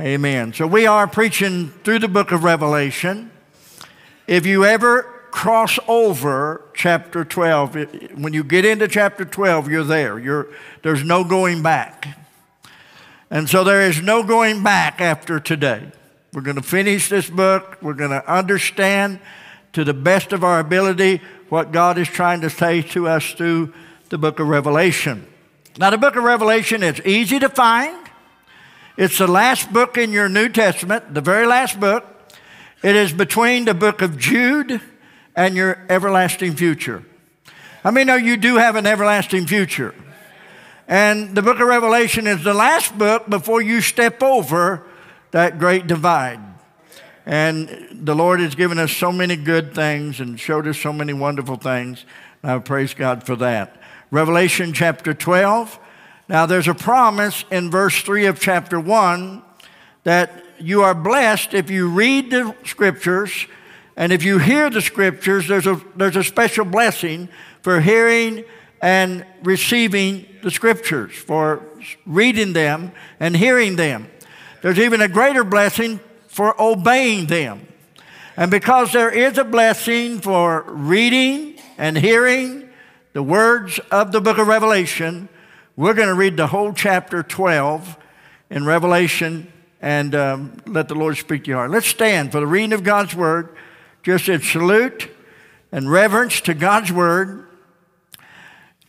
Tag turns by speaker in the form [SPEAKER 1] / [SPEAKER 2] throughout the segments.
[SPEAKER 1] Amen. So we are preaching through the book of Revelation. If you ever cross over chapter 12, when you get into chapter 12, you're there. You're, there's no going back. And so there is no going back after today. We're going to finish this book. We're going to understand to the best of our ability what God is trying to say to us through the book of Revelation. Now, the book of Revelation is easy to find. It's the last book in your New Testament, the very last book. It is between the book of Jude and your everlasting future. I mean, no, you do have an everlasting future. And the book of Revelation is the last book before you step over that great divide. And the Lord has given us so many good things and showed us so many wonderful things. I praise God for that. Revelation chapter 12 now, there's a promise in verse 3 of chapter 1 that you are blessed if you read the scriptures and if you hear the scriptures, there's a, there's a special blessing for hearing and receiving the scriptures, for reading them and hearing them. There's even a greater blessing for obeying them. And because there is a blessing for reading and hearing the words of the book of Revelation, we're going to read the whole chapter 12 in Revelation and um, let the Lord speak to your heart. Let's stand for the reading of God's word, just in salute and reverence to God's word.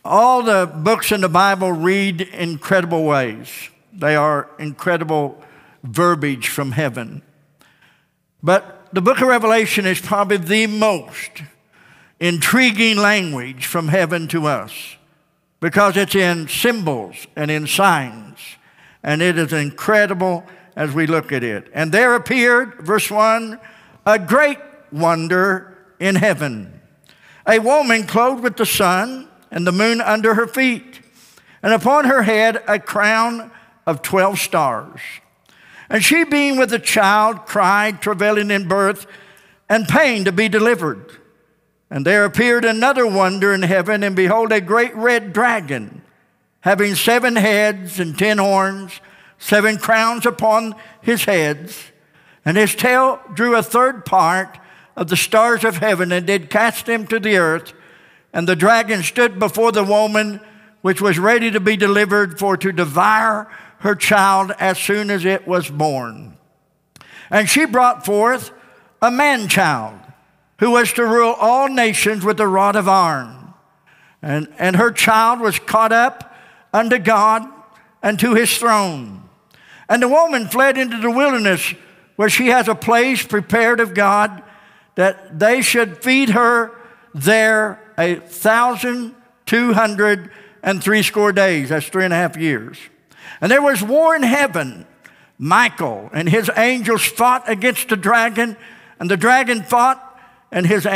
[SPEAKER 1] All the books in the Bible read incredible ways, they are incredible verbiage from heaven. But the book of Revelation is probably the most intriguing language from heaven to us because it's in symbols and in signs. And it is incredible as we look at it. And there appeared, verse 1, a great wonder in heaven. A woman clothed with the sun and the moon under her feet, and upon her head a crown of 12 stars. And she, being with a child, cried, travailing in birth and pain to be delivered. And there appeared another wonder in heaven, and behold, a great red dragon, having seven heads and ten horns, seven crowns upon his heads. And his tail drew a third part of the stars of heaven and did cast them to the earth. And the dragon stood before the woman which was ready to be delivered for to devour her child as soon as it was born. And she brought forth a man child who was to rule all nations with a rod of iron. And, and her child was caught up unto God and to his throne. And the woman fled into the wilderness where she has a place prepared of God that they should feed her there a thousand two hundred and three score days. That's three and a half years. And there was war in heaven. Michael and his angels fought against the dragon, and the dragon fought and his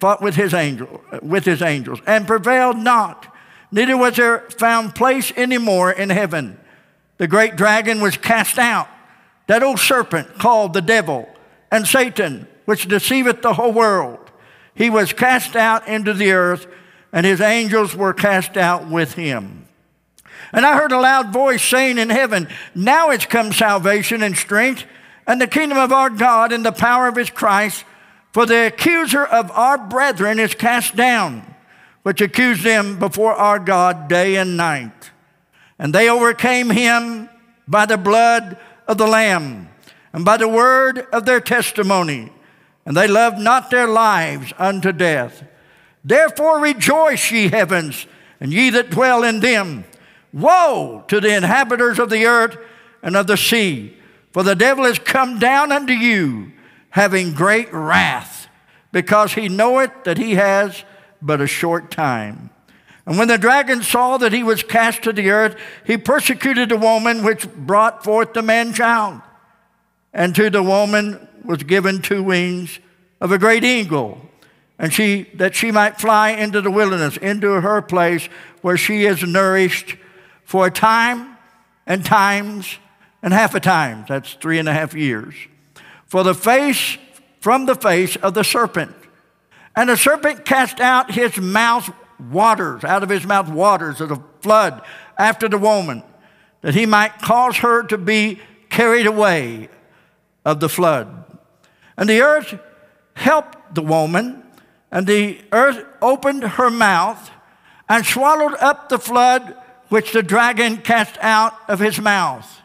[SPEAKER 1] fought with his angel with his angels and prevailed not neither was there found place any more in heaven. The great dragon was cast out that old serpent called the devil and satan which deceiveth the whole world. He was cast out into the earth and his angels were cast out with him. And i heard a loud voice saying in heaven now is come salvation and strength and the kingdom of our god and the power of his christ for the accuser of our brethren is cast down, which accused them before our God day and night. And they overcame him by the blood of the Lamb and by the word of their testimony. And they loved not their lives unto death. Therefore rejoice, ye heavens, and ye that dwell in them. Woe to the inhabitants of the earth and of the sea, for the devil is come down unto you having great wrath, because he knoweth that he has but a short time. And when the dragon saw that he was cast to the earth, he persecuted the woman which brought forth the man child. And to the woman was given two wings of a great eagle, and she that she might fly into the wilderness, into her place where she is nourished for a time and times and half a time. That's three and a half years for the face from the face of the serpent. And the serpent cast out his mouth waters, out of his mouth waters of the flood after the woman, that he might cause her to be carried away of the flood. And the earth helped the woman, and the earth opened her mouth and swallowed up the flood which the dragon cast out of his mouth.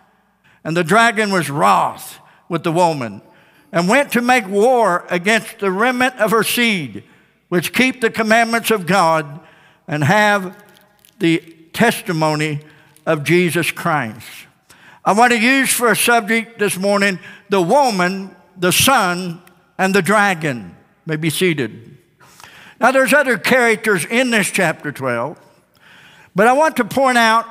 [SPEAKER 1] And the dragon was wroth with the woman and went to make war against the remnant of her seed, which keep the commandments of God and have the testimony of Jesus Christ. I want to use for a subject this morning the woman, the son, and the dragon. May be seated. Now, there's other characters in this chapter 12, but I want to point out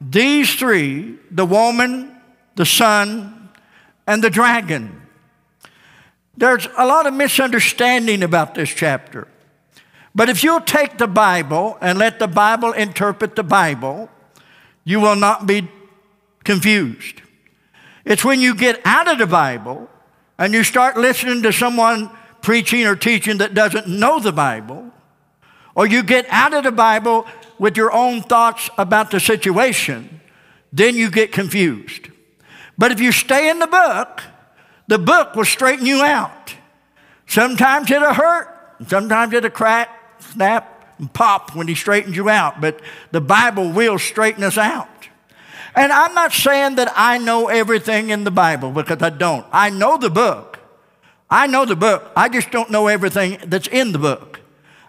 [SPEAKER 1] these three the woman, the son, and the dragon. There's a lot of misunderstanding about this chapter. But if you'll take the Bible and let the Bible interpret the Bible, you will not be confused. It's when you get out of the Bible and you start listening to someone preaching or teaching that doesn't know the Bible, or you get out of the Bible with your own thoughts about the situation, then you get confused. But if you stay in the book, the book will straighten you out. Sometimes it'll hurt, sometimes it'll crack, snap, and pop when he straightens you out, but the Bible will straighten us out. And I'm not saying that I know everything in the Bible because I don't. I know the book. I know the book. I just don't know everything that's in the book.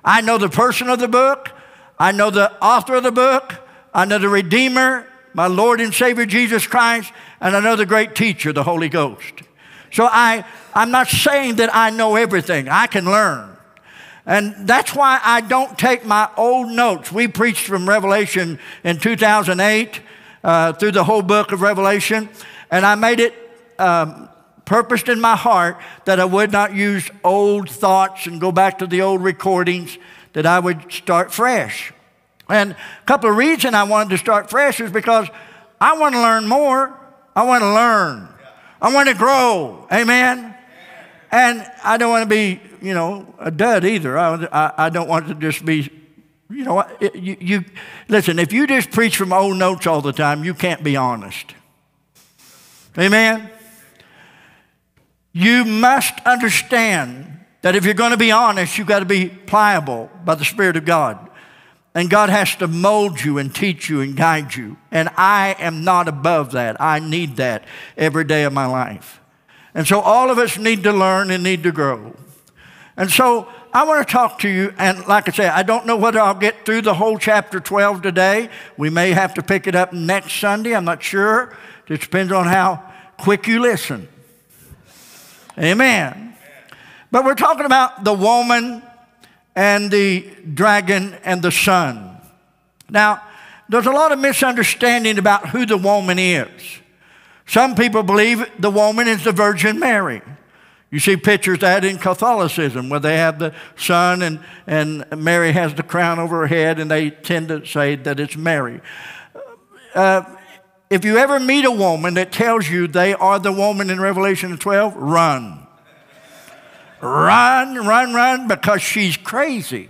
[SPEAKER 1] I know the person of the book. I know the author of the book. I know the Redeemer, my Lord and Savior Jesus Christ. And I know the great teacher, the Holy Ghost. So I, I'm not saying that I know everything. I can learn. And that's why I don't take my old notes. We preached from Revelation in 2008 uh, through the whole book of Revelation, and I made it um, purposed in my heart that I would not use old thoughts and go back to the old recordings, that I would start fresh. And a couple of reasons I wanted to start fresh is because I want to learn more. I want to learn. I want to grow. Amen. And I don't want to be, you know, a dud either. I, I, I don't want to just be you know, you, you, listen, if you just preach from old notes all the time, you can't be honest. Amen? You must understand that if you're going to be honest, you've got to be pliable by the Spirit of God. And God has to mold you and teach you and guide you. And I am not above that. I need that every day of my life. And so all of us need to learn and need to grow. And so I want to talk to you, and like I say, I don't know whether I'll get through the whole chapter 12 today. We may have to pick it up next Sunday. I'm not sure. It depends on how quick you listen. Amen. But we're talking about the woman and the dragon and the son. Now, there's a lot of misunderstanding about who the woman is. Some people believe the woman is the Virgin Mary. You see pictures of that in Catholicism where they have the son and, and Mary has the crown over her head and they tend to say that it's Mary. Uh, if you ever meet a woman that tells you they are the woman in Revelation 12, run. Run, run, run, because she's crazy.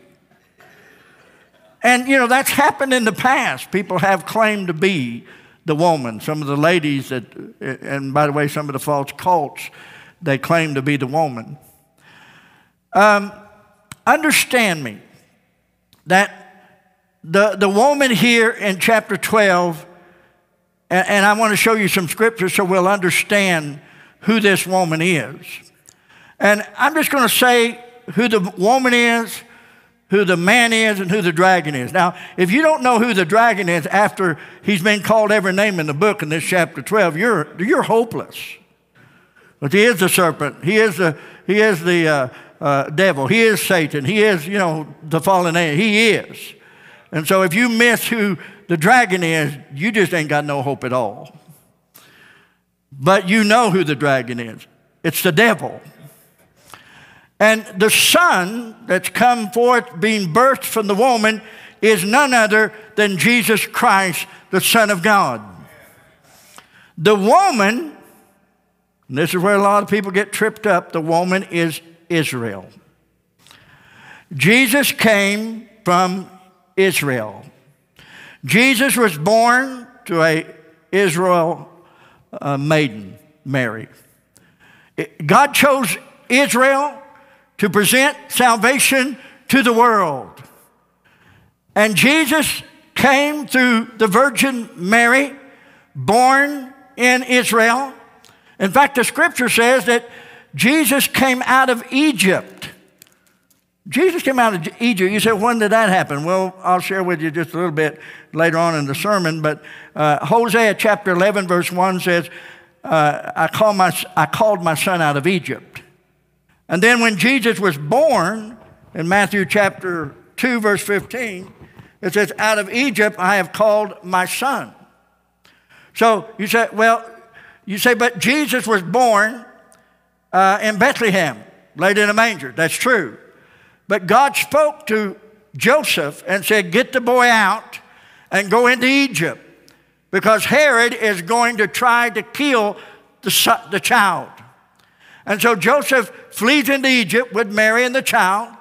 [SPEAKER 1] And, you know, that's happened in the past. People have claimed to be the woman. Some of the ladies that, and by the way, some of the false cults they claim to be the woman. Um, understand me that the, the woman here in chapter 12, and, and I want to show you some scriptures so we'll understand who this woman is. And I'm just going to say who the woman is, who the man is, and who the dragon is. Now, if you don't know who the dragon is after he's been called every name in the book in this chapter 12, you're, you're hopeless. But he is the serpent. He is the, he is the uh, uh, devil. He is Satan. He is, you know, the fallen angel. He is. And so if you miss who the dragon is, you just ain't got no hope at all. But you know who the dragon is it's the devil. And the son that's come forth, being birthed from the woman, is none other than Jesus Christ, the Son of God. The woman and this is where a lot of people get tripped up. The woman is Israel. Jesus came from Israel. Jesus was born to a Israel uh, maiden, Mary. God chose Israel to present salvation to the world. And Jesus came through the Virgin Mary, born in Israel. In fact, the scripture says that Jesus came out of Egypt. Jesus came out of Egypt. You say, when did that happen? Well, I'll share with you just a little bit later on in the sermon. But uh, Hosea chapter 11, verse 1 says, uh, I, call my, I called my son out of Egypt. And then when Jesus was born, in Matthew chapter 2, verse 15, it says, Out of Egypt I have called my son. So you say, well, you say, but Jesus was born uh, in Bethlehem, laid in a manger. That's true. But God spoke to Joseph and said, Get the boy out and go into Egypt because Herod is going to try to kill the, the child. And so Joseph flees into Egypt with Mary and the child,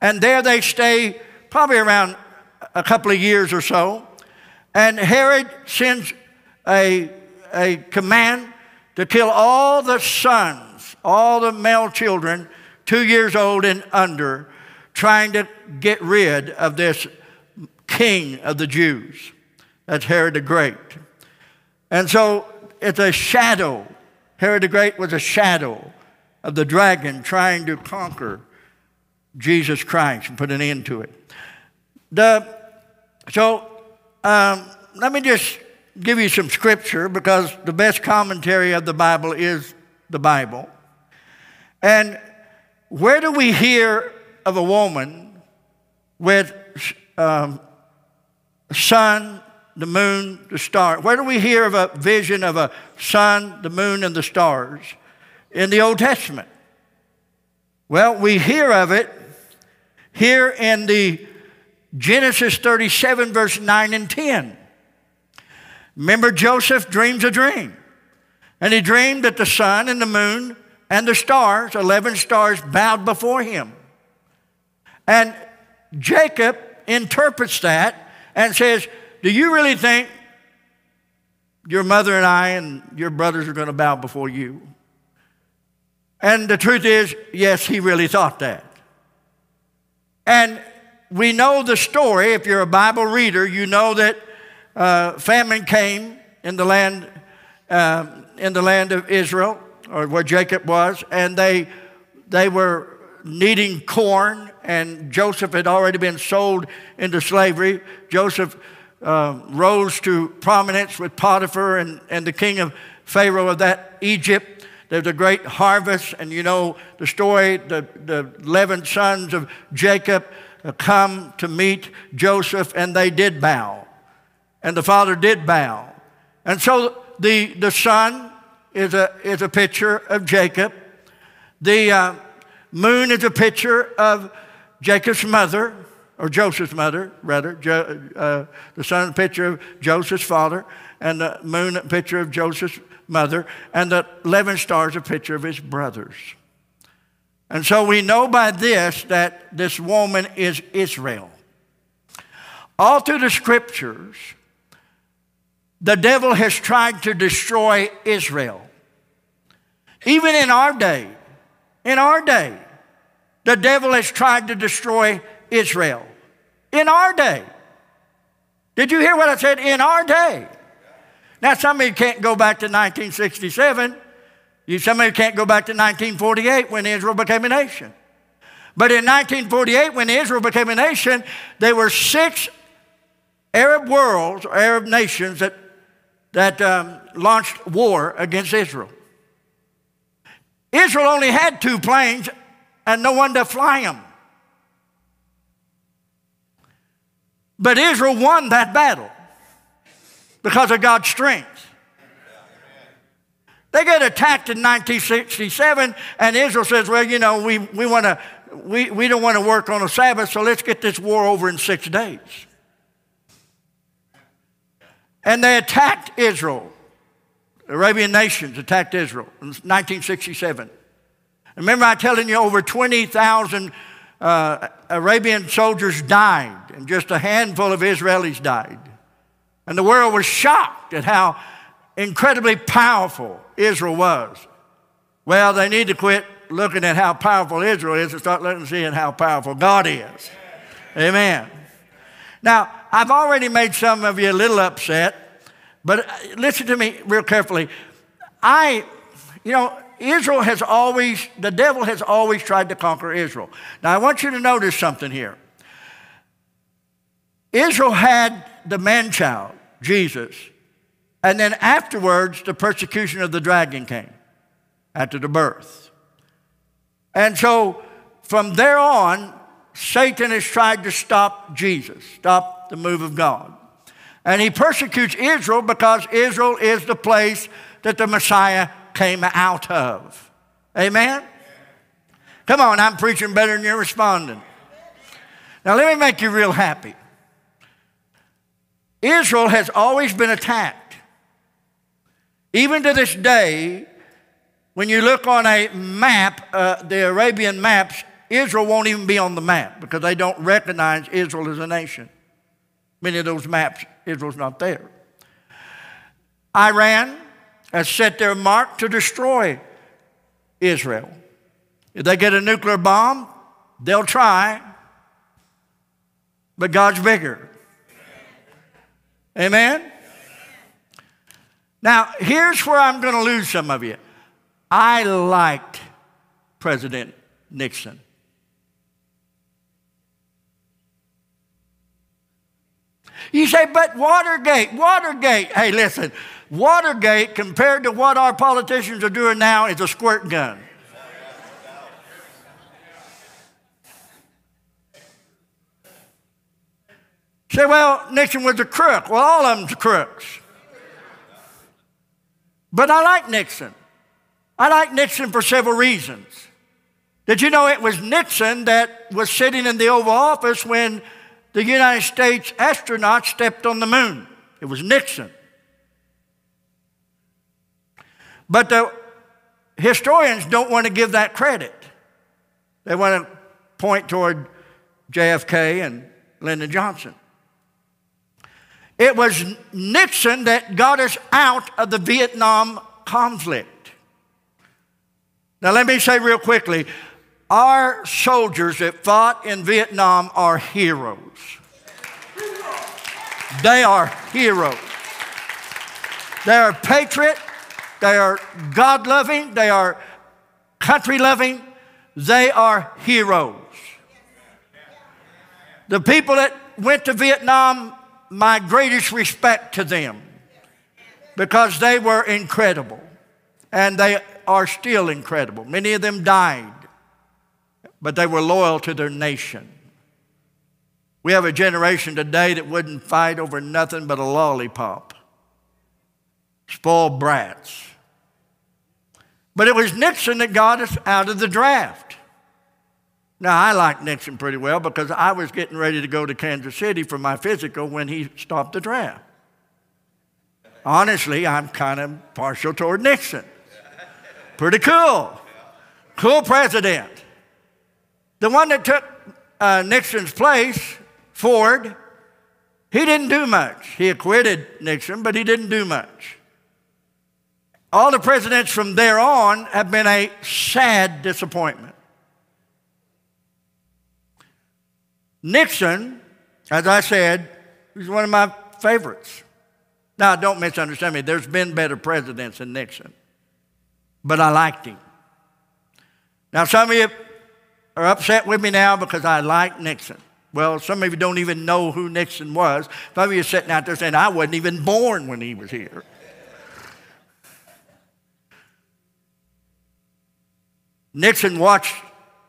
[SPEAKER 1] and there they stay probably around a couple of years or so. And Herod sends a, a command to kill all the sons, all the male children, two years old and under, trying to get rid of this king of the Jews. That's Herod the Great. And so it's a shadow. Herod the Great was a shadow of the dragon trying to conquer Jesus Christ and put an end to it. The, so um, let me just give you some scripture because the best commentary of the Bible is the Bible. And where do we hear of a woman with um, sun, the moon, the star? Where do we hear of a vision of a sun, the moon, and the stars in the Old Testament? Well, we hear of it here in the Genesis 37, verse 9 and 10. Remember, Joseph dreams a dream. And he dreamed that the sun and the moon and the stars, 11 stars, bowed before him. And Jacob interprets that and says, Do you really think your mother and I and your brothers are going to bow before you? And the truth is, yes, he really thought that. And we know the story. If you're a Bible reader, you know that uh, famine came in the land uh, in the land of Israel, or where Jacob was, and they they were needing corn, and Joseph had already been sold into slavery. Joseph uh, rose to prominence with Potiphar and, and the king of Pharaoh of that Egypt. There's a great harvest, and you know the story the, the 11 sons of Jacob come to meet Joseph, and they did bow. And the father did bow. And so the, the sun is a, is a picture of Jacob. The uh, moon is a picture of Jacob's mother, or Joseph's mother, rather. Jo, uh, the sun picture of Joseph's father, and the moon picture of Joseph's mother, and the 11 stars a picture of his brothers. And so we know by this that this woman is Israel. All through the scriptures, the devil has tried to destroy Israel. Even in our day, in our day, the devil has tried to destroy Israel. In our day. Did you hear what I said? In our day. Now, some of you can't go back to 1967 you, some of you can't go back to 1948 when Israel became a nation. But in 1948, when Israel became a nation, there were six Arab worlds, or Arab nations, that, that um, launched war against Israel. Israel only had two planes and no one to fly them. But Israel won that battle because of God's strength. They get attacked in 1967, and Israel says, Well, you know, we, we, wanna, we, we don't want to work on a Sabbath, so let's get this war over in six days. And they attacked Israel. Arabian nations attacked Israel in 1967. Remember, I telling you, over 20,000 uh, Arabian soldiers died, and just a handful of Israelis died. And the world was shocked at how incredibly powerful Israel was. Well, they need to quit looking at how powerful Israel is and start looking seeing how powerful God is. Amen. Now, I've already made some of you a little upset, but uh, listen to me real carefully. I, you know, Israel has always, the devil has always tried to conquer Israel. Now, I want you to notice something here. Israel had the man child, Jesus, and then afterwards, the persecution of the dragon came after the birth. And so from there on, Satan has tried to stop Jesus, stop the move of God. And he persecutes Israel because Israel is the place that the Messiah came out of. Amen? Come on, I'm preaching better than you're responding. Now, let me make you real happy. Israel has always been attacked. Even to this day, when you look on a map, uh, the Arabian maps, Israel won't even be on the map because they don't recognize Israel as a nation. Many of those maps, Israel's not there. Iran has set their mark to destroy Israel. If they get a nuclear bomb, they'll try, but God's bigger. Amen? Now, here's where I'm going to lose some of you. I liked President Nixon. You say, but Watergate, Watergate. Hey, listen, Watergate compared to what our politicians are doing now is a squirt gun. Say, well, Nixon was a crook. Well, all of them's crooks. But I like Nixon. I like Nixon for several reasons. Did you know it was Nixon that was sitting in the Oval Office when the United States astronauts stepped on the moon? It was Nixon. But the historians don't want to give that credit. They want to point toward JFK and Lyndon Johnson. It was Nixon that got us out of the Vietnam conflict. Now, let me say real quickly our soldiers that fought in Vietnam are heroes. They are heroes. They are patriot, they are God loving, they are country loving, they are heroes. The people that went to Vietnam, my greatest respect to them because they were incredible and they are still incredible. Many of them died, but they were loyal to their nation. We have a generation today that wouldn't fight over nothing but a lollipop. Spoiled brats. But it was Nixon that got us out of the draft. Now, I like Nixon pretty well because I was getting ready to go to Kansas City for my physical when he stopped the draft. Honestly, I'm kind of partial toward Nixon. Pretty cool. Cool president. The one that took uh, Nixon's place, Ford, he didn't do much. He acquitted Nixon, but he didn't do much. All the presidents from there on have been a sad disappointment. Nixon, as I said, was one of my favorites. Now, don't misunderstand me. There's been better presidents than Nixon but I liked him. Now, some of you are upset with me now because I like Nixon. Well, some of you don't even know who Nixon was. Some of you are sitting out there saying, I wasn't even born when he was here. Nixon watched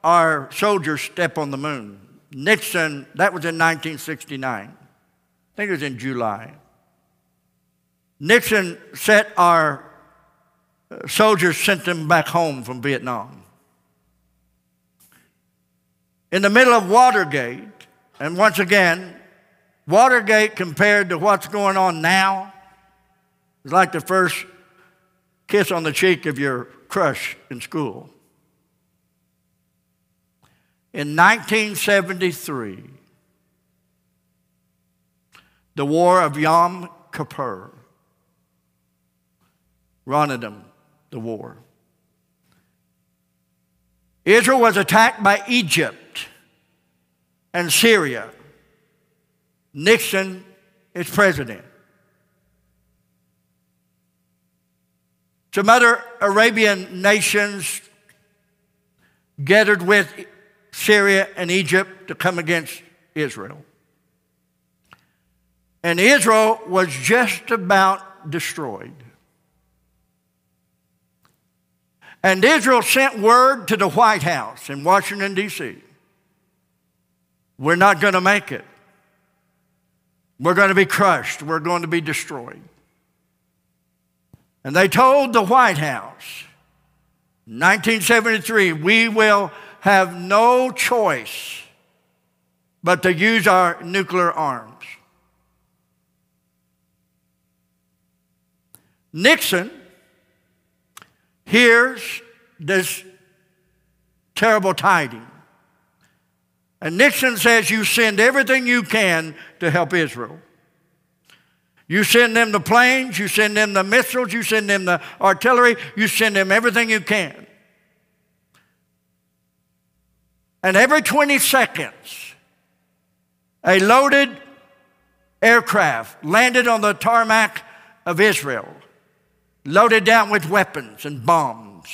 [SPEAKER 1] our soldiers step on the moon. Nixon, that was in 1969. I think it was in July. Nixon sent our uh, soldiers sent them back home from Vietnam. In the middle of Watergate, and once again, Watergate compared to what's going on now is like the first kiss on the cheek of your crush in school. In 1973, the War of Yom Kippur them the war. Israel was attacked by Egypt and Syria. Nixon is president. Some other Arabian nations gathered with Syria and Egypt to come against Israel. And Israel was just about destroyed. And Israel sent word to the White House in Washington, D.C. We're not going to make it. We're going to be crushed. We're going to be destroyed. And they told the White House, 1973, we will have no choice but to use our nuclear arms. Nixon hears this terrible tiding. And Nixon says, You send everything you can to help Israel. You send them the planes, you send them the missiles, you send them the artillery, you send them everything you can. And every 20 seconds, a loaded aircraft landed on the tarmac of Israel, loaded down with weapons and bombs.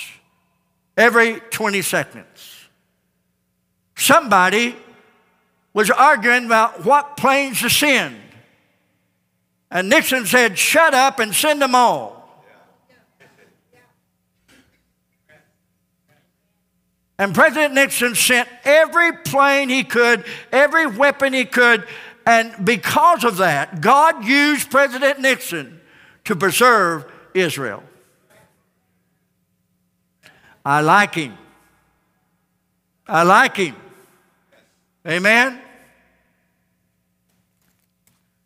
[SPEAKER 1] Every 20 seconds. Somebody was arguing about what planes to send. And Nixon said, Shut up and send them all. And President Nixon sent every plane he could, every weapon he could, and because of that, God used President Nixon to preserve Israel. I like him. I like him. Amen?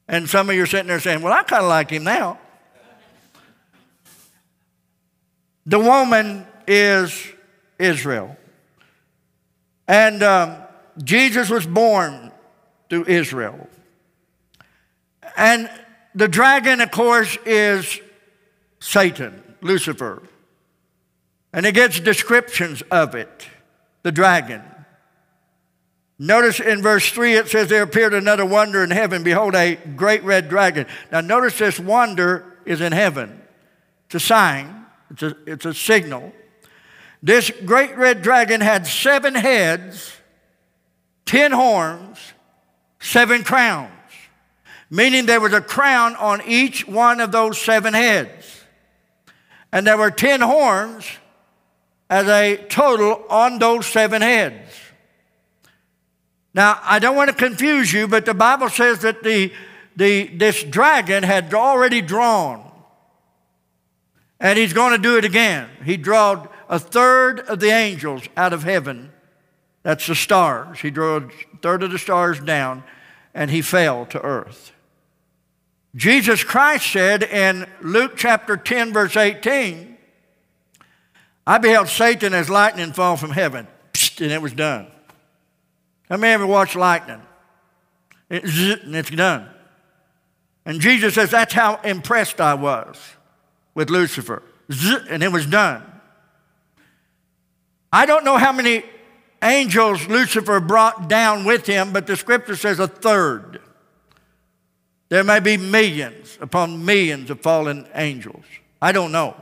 [SPEAKER 1] And some of you are sitting there saying, Well, I kind of like him now. The woman is Israel. And um, Jesus was born through Israel. And the dragon, of course, is Satan, Lucifer. And it gets descriptions of it, the dragon. Notice in verse 3 it says, There appeared another wonder in heaven. Behold, a great red dragon. Now, notice this wonder is in heaven. It's a sign, it's a, it's a signal. This great red dragon had seven heads, ten horns, seven crowns, meaning there was a crown on each one of those seven heads. And there were ten horns as a total on those seven heads. Now, I don't want to confuse you, but the Bible says that the, the, this dragon had already drawn, and he's going to do it again. He drawed a third of the angels out of heaven. That's the stars. He drew a third of the stars down, and he fell to earth. Jesus Christ said in Luke chapter 10, verse 18, I beheld Satan as lightning fall from heaven, and it was done. How many ever watched lightning? And it's done. And Jesus says, That's how impressed I was with Lucifer. And it was done. I don't know how many angels Lucifer brought down with him, but the scripture says a third. There may be millions upon millions of fallen angels. I don't know.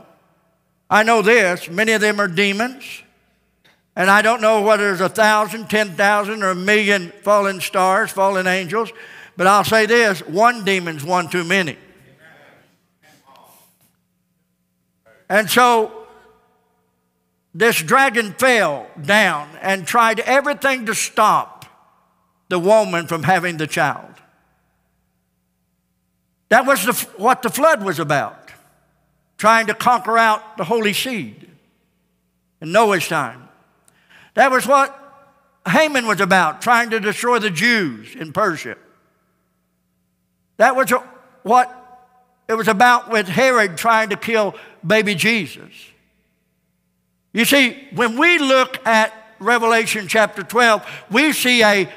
[SPEAKER 1] I know this many of them are demons. And I don't know whether there's a thousand, ten thousand, or a million fallen stars, fallen angels, but I'll say this one demon's one too many. And so this dragon fell down and tried everything to stop the woman from having the child. That was the, what the flood was about, trying to conquer out the holy seed in Noah's time. That was what Haman was about, trying to destroy the Jews in Persia. That was what it was about with Herod trying to kill baby Jesus. You see, when we look at Revelation chapter 12, we see a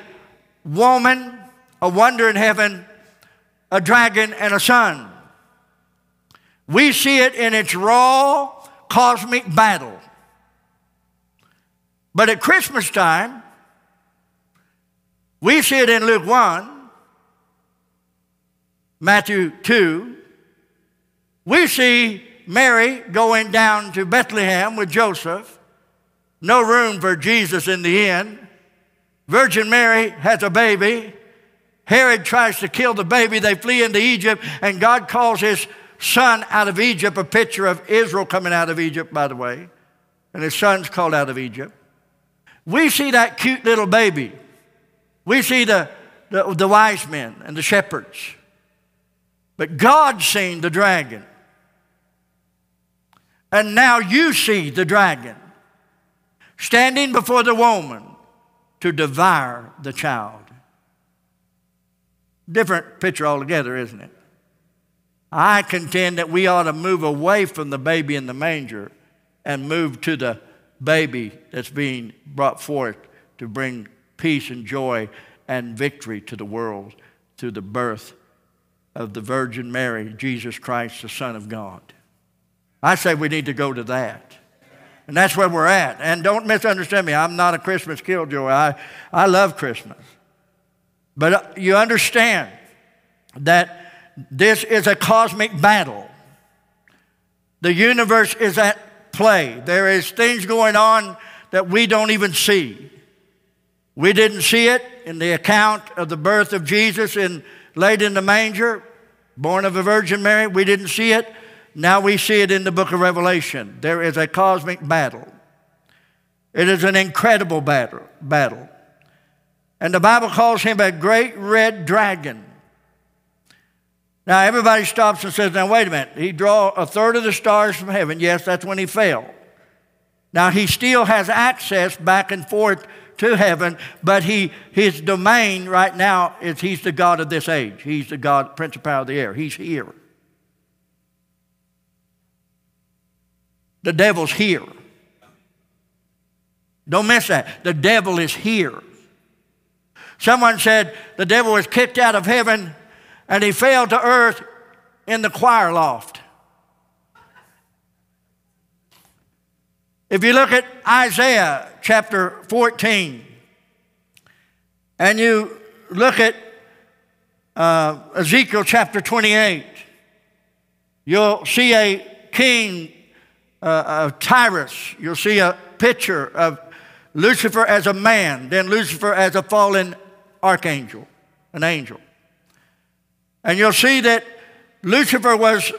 [SPEAKER 1] woman, a wonder in heaven, a dragon, and a son. We see it in its raw cosmic battle. But at Christmas time, we see it in Luke 1, Matthew 2. We see Mary going down to Bethlehem with Joseph. No room for Jesus in the inn. Virgin Mary has a baby. Herod tries to kill the baby. They flee into Egypt, and God calls his son out of Egypt, a picture of Israel coming out of Egypt, by the way. And his son's called out of Egypt. We see that cute little baby. We see the, the, the wise men and the shepherds. But God's seen the dragon. And now you see the dragon standing before the woman to devour the child. Different picture altogether, isn't it? I contend that we ought to move away from the baby in the manger and move to the baby that's being brought forth to bring peace and joy and victory to the world through the birth of the Virgin Mary, Jesus Christ, the Son of God. I say we need to go to that. And that's where we're at. And don't misunderstand me. I'm not a Christmas killjoy. I, I love Christmas. But uh, you understand that this is a cosmic battle. The universe is at play. There is things going on that we don't even see. We didn't see it in the account of the birth of Jesus in, laid in the manger, born of a Virgin Mary. We didn't see it. Now we see it in the book of Revelation. There is a cosmic battle. It is an incredible battle. battle. And the Bible calls him a great red dragon. Now everybody stops and says, now wait a minute. He draw a third of the stars from heaven. Yes, that's when he fell. Now he still has access back and forth to heaven, but he, his domain right now is he's the God of this age. He's the God, Power of the air. He's here. The devil's here. Don't miss that. The devil is here. Someone said the devil was kicked out of heaven and he fell to earth in the choir loft. If you look at Isaiah chapter 14 and you look at uh, Ezekiel chapter 28, you'll see a king uh, of Tyrus. You'll see a picture of Lucifer as a man, then Lucifer as a fallen archangel, an angel. And you'll see that Lucifer was,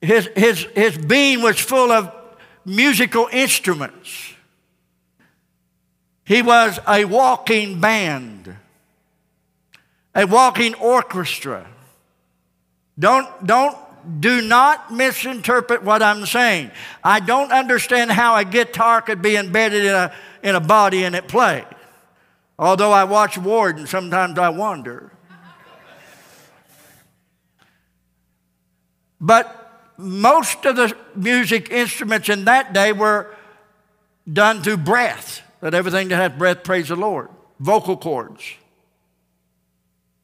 [SPEAKER 1] his, his, his being was full of musical instruments. He was a walking band, a walking orchestra. Don't, don't do not misinterpret what I'm saying. I don't understand how a guitar could be embedded in a, in a body and it play. Although I watch Ward and sometimes I wonder. But most of the music instruments in that day were done through breath. That everything that had breath, praise the Lord. Vocal cords.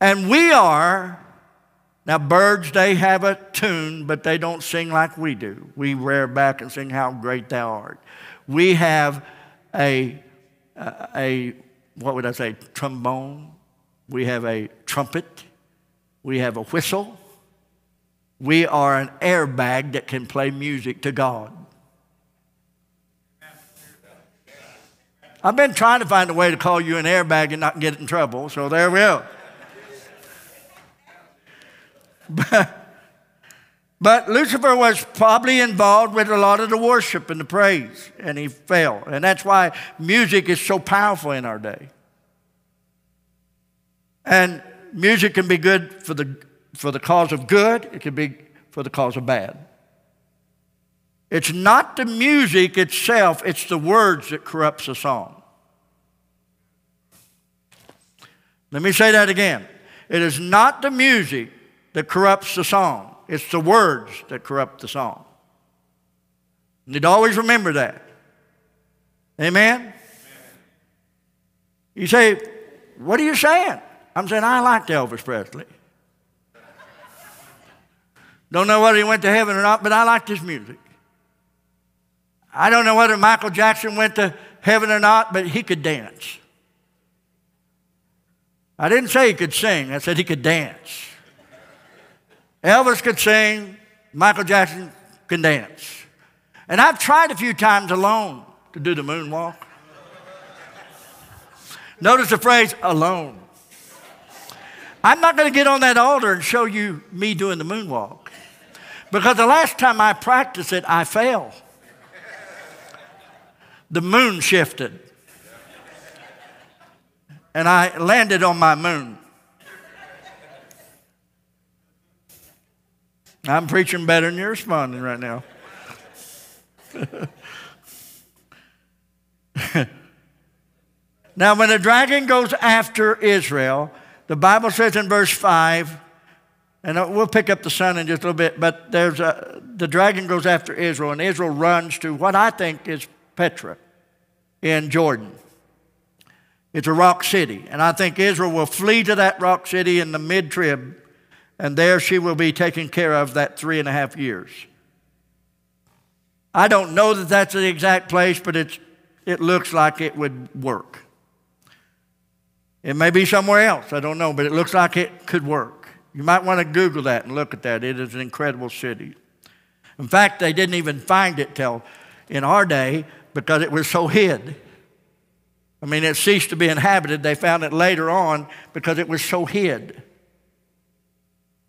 [SPEAKER 1] And we are now, birds, they have a tune, but they don't sing like we do. We rear back and sing, How Great Thou Art. We have a, a what would I say, trombone. We have a trumpet. We have a whistle. We are an airbag that can play music to God. I've been trying to find a way to call you an airbag and not get in trouble, so there we go. But, Lucifer was probably involved with a lot of the worship and the praise, and he fell. And that's why music is so powerful in our day. And music can be good for the, for the cause of good, it can be for the cause of bad. It's not the music itself, it's the words that corrupts a song. Let me say that again. It is not the music that corrupts the song, it's the words that corrupt the song. You need to always remember that. Amen? Amen? You say, What are you saying? I'm saying, I liked Elvis Presley. Don't know whether he went to heaven or not, but I liked his music. I don't know whether Michael Jackson went to heaven or not, but he could dance. I didn't say he could sing, I said he could dance. Elvis could sing, Michael Jackson can dance. And I've tried a few times alone to do the moonwalk. Notice the phrase alone. I'm not going to get on that altar and show you me doing the moonwalk. Because the last time I practiced it, I fell. The moon shifted. And I landed on my moon. I'm preaching better than you're responding right now. now, when the dragon goes after Israel, the Bible says in verse 5, and we'll pick up the sun in just a little bit, but there's a, the dragon goes after Israel, and Israel runs to what I think is Petra in Jordan. It's a rock city, and I think Israel will flee to that rock city in the mid trib, and there she will be taken care of that three and a half years. I don't know that that's the exact place, but it's, it looks like it would work. It may be somewhere else, I don't know, but it looks like it could work. You might want to Google that and look at that. It is an incredible city. In fact, they didn't even find it till in our day because it was so hid. I mean, it ceased to be inhabited. They found it later on because it was so hid.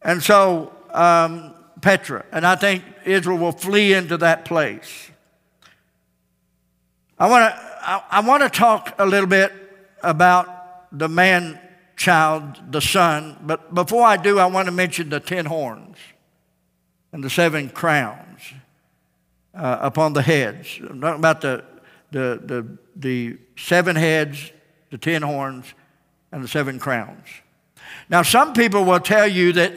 [SPEAKER 1] And so, um, Petra, and I think Israel will flee into that place. I want to I, I want to talk a little bit about the man child, the son. But before I do, I want to mention the ten horns and the seven crowns uh, upon the heads. I'm talking about the, the, the, the seven heads, the ten horns, and the seven crowns. Now, some people will tell you that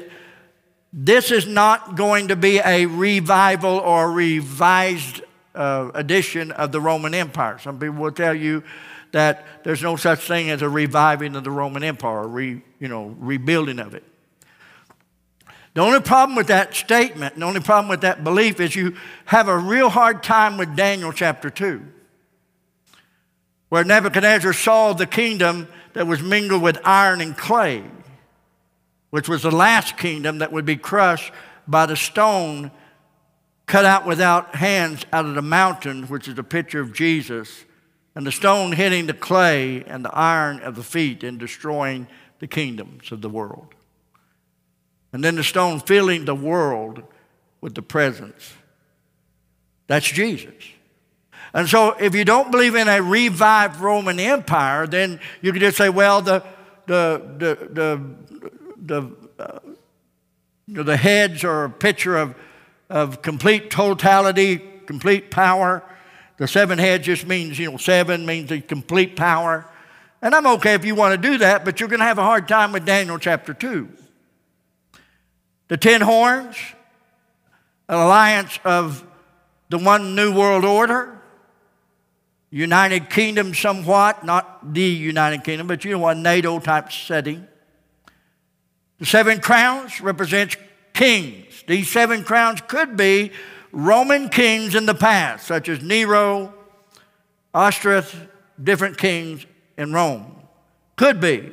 [SPEAKER 1] this is not going to be a revival or revised uh, edition of the Roman Empire. Some people will tell you that there's no such thing as a reviving of the Roman Empire, re, you know, rebuilding of it. The only problem with that statement, the only problem with that belief is you have a real hard time with Daniel chapter 2, where Nebuchadnezzar saw the kingdom that was mingled with iron and clay, which was the last kingdom that would be crushed by the stone cut out without hands out of the mountain, which is a picture of Jesus and the stone hitting the clay and the iron of the feet and destroying the kingdoms of the world. And then the stone filling the world with the presence. That's Jesus. And so, if you don't believe in a revived Roman Empire, then you can just say, well, the, the, the, the, the, uh, the heads are a picture of, of complete totality, complete power. The seven heads just means, you know, seven means the complete power. And I'm okay if you want to do that, but you're going to have a hard time with Daniel chapter 2. The ten horns, an alliance of the one new world order, United Kingdom somewhat, not the United Kingdom, but you know, a NATO type setting. The seven crowns represents kings. These seven crowns could be Roman kings in the past, such as Nero, Ostrus, different kings in Rome. Could be.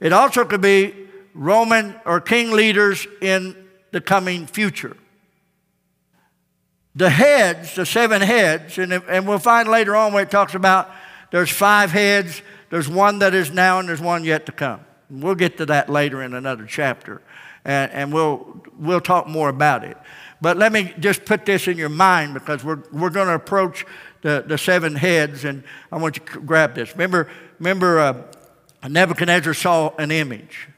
[SPEAKER 1] It also could be Roman or king leaders in the coming future. The heads, the seven heads, and, and we'll find later on where it talks about there's five heads, there's one that is now, and there's one yet to come. We'll get to that later in another chapter, and, and we'll, we'll talk more about it. But let me just put this in your mind because we're, we're going to approach the, the seven heads, and I want you to grab this. Remember, remember uh, Nebuchadnezzar saw an image,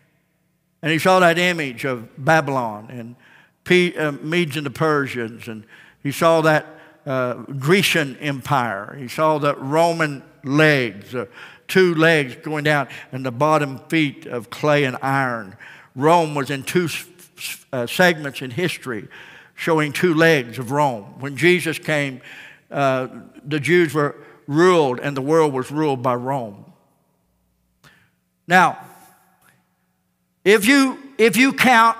[SPEAKER 1] and he saw that image of Babylon and P, uh, Medes and the Persians, and he saw that uh, Grecian empire. He saw the Roman legs, uh, two legs going down, and the bottom feet of clay and iron. Rome was in two uh, segments in history showing two legs of Rome. When Jesus came, uh, the Jews were ruled and the world was ruled by Rome. Now, if you, if you count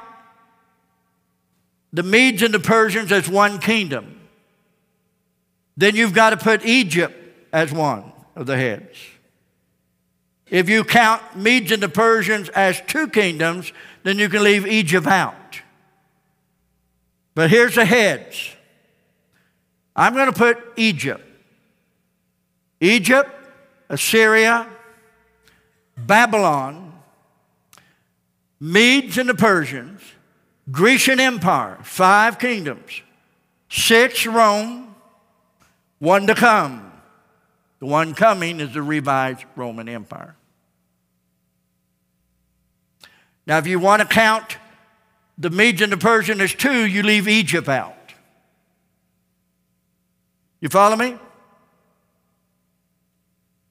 [SPEAKER 1] the Medes and the Persians as one kingdom, then you've got to put Egypt as one of the heads. If you count Medes and the Persians as two kingdoms, then you can leave Egypt out. But here's the heads. I'm going to put Egypt. Egypt, Assyria, Babylon, Medes and the Persians, Grecian Empire, five kingdoms, six Rome, one to come. The one coming is the revived Roman Empire. Now, if you want to count the Medes and the Persians as two, you leave Egypt out. You follow me?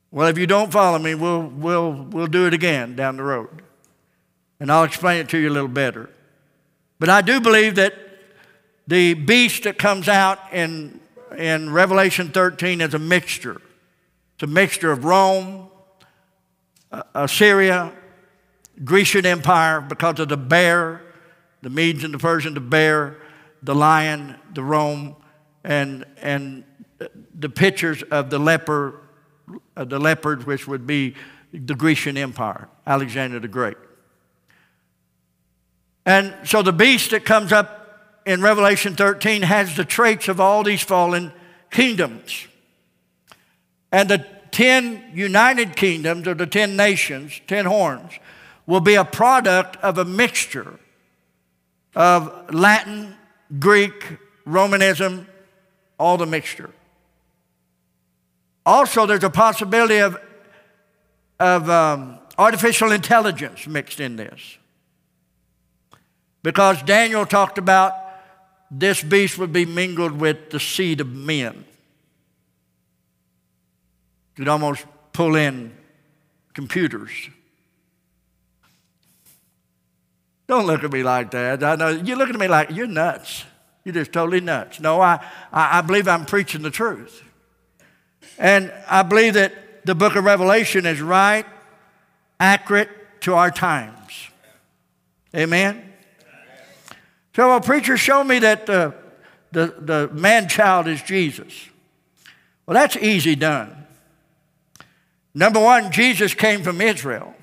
[SPEAKER 1] Well, if you don't follow me, we'll, we'll, we'll do it again down the road. And I'll explain it to you a little better. But I do believe that the beast that comes out in, in Revelation 13 is a mixture. It's a mixture of Rome, uh, Assyria, Grecian Empire because of the bear, the Medes and the Persians, the bear, the lion, the Rome, and, and the pictures of the leper, uh, the leopard, which would be the Grecian Empire, Alexander the Great. And so the beast that comes up in Revelation 13 has the traits of all these fallen kingdoms. And the 10 united kingdoms, or the 10 nations, 10 horns, will be a product of a mixture of Latin, Greek, Romanism, all the mixture. Also, there's a possibility of, of um, artificial intelligence mixed in this. Because Daniel talked about this beast would be mingled with the seed of men. Could almost pull in computers. Don't look at me like that. I know you're looking at me like you're nuts. You're just totally nuts. No, I, I, I believe I'm preaching the truth. And I believe that the book of Revelation is right, accurate to our times. Amen? So a preacher showed me that the, the, the man child is Jesus. Well, that's easy done. Number one, Jesus came from Israel.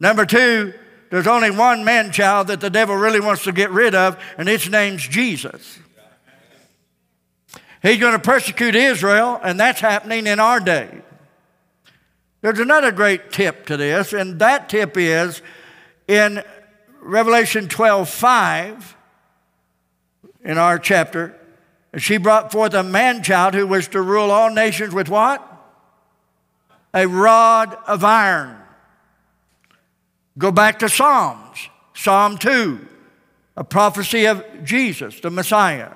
[SPEAKER 1] Number two, there's only one man child that the devil really wants to get rid of, and its name's Jesus. He's going to persecute Israel, and that's happening in our day. There's another great tip to this, and that tip is in Revelation 12 5, in our chapter, she brought forth a man child who was to rule all nations with what? A rod of iron. Go back to Psalms, Psalm 2, a prophecy of Jesus, the Messiah.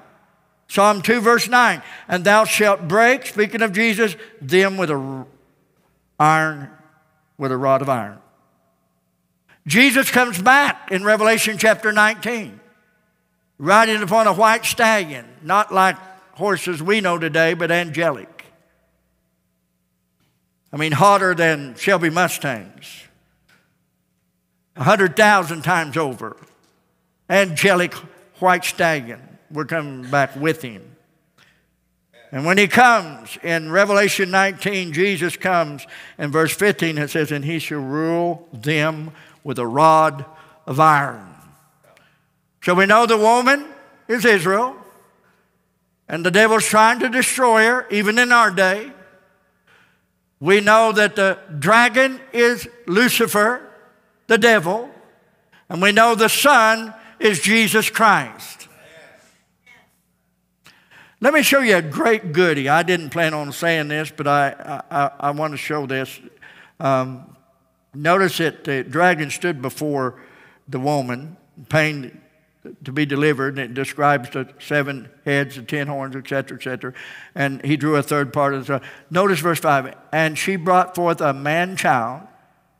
[SPEAKER 1] Psalm 2, verse 9. And thou shalt break, speaking of Jesus, them with a iron, with a rod of iron. Jesus comes back in Revelation chapter 19, riding upon a white stallion, not like horses we know today, but angelic. I mean, hotter than Shelby Mustangs. A hundred thousand times over. Angelic white stallion. We're coming back with him. And when he comes in Revelation 19, Jesus comes in verse 15, it says, And he shall rule them with a rod of iron. So we know the woman is Israel, and the devil's trying to destroy her, even in our day. We know that the dragon is Lucifer, the devil, and we know the son is Jesus Christ. Let me show you a great goody. I didn't plan on saying this, but I, I, I want to show this. Um, notice that the dragon stood before the woman, pain to be delivered, and it describes the seven heads, the ten horns, etc., etc. And he drew a third part of the. Notice verse 5 And she brought forth a man child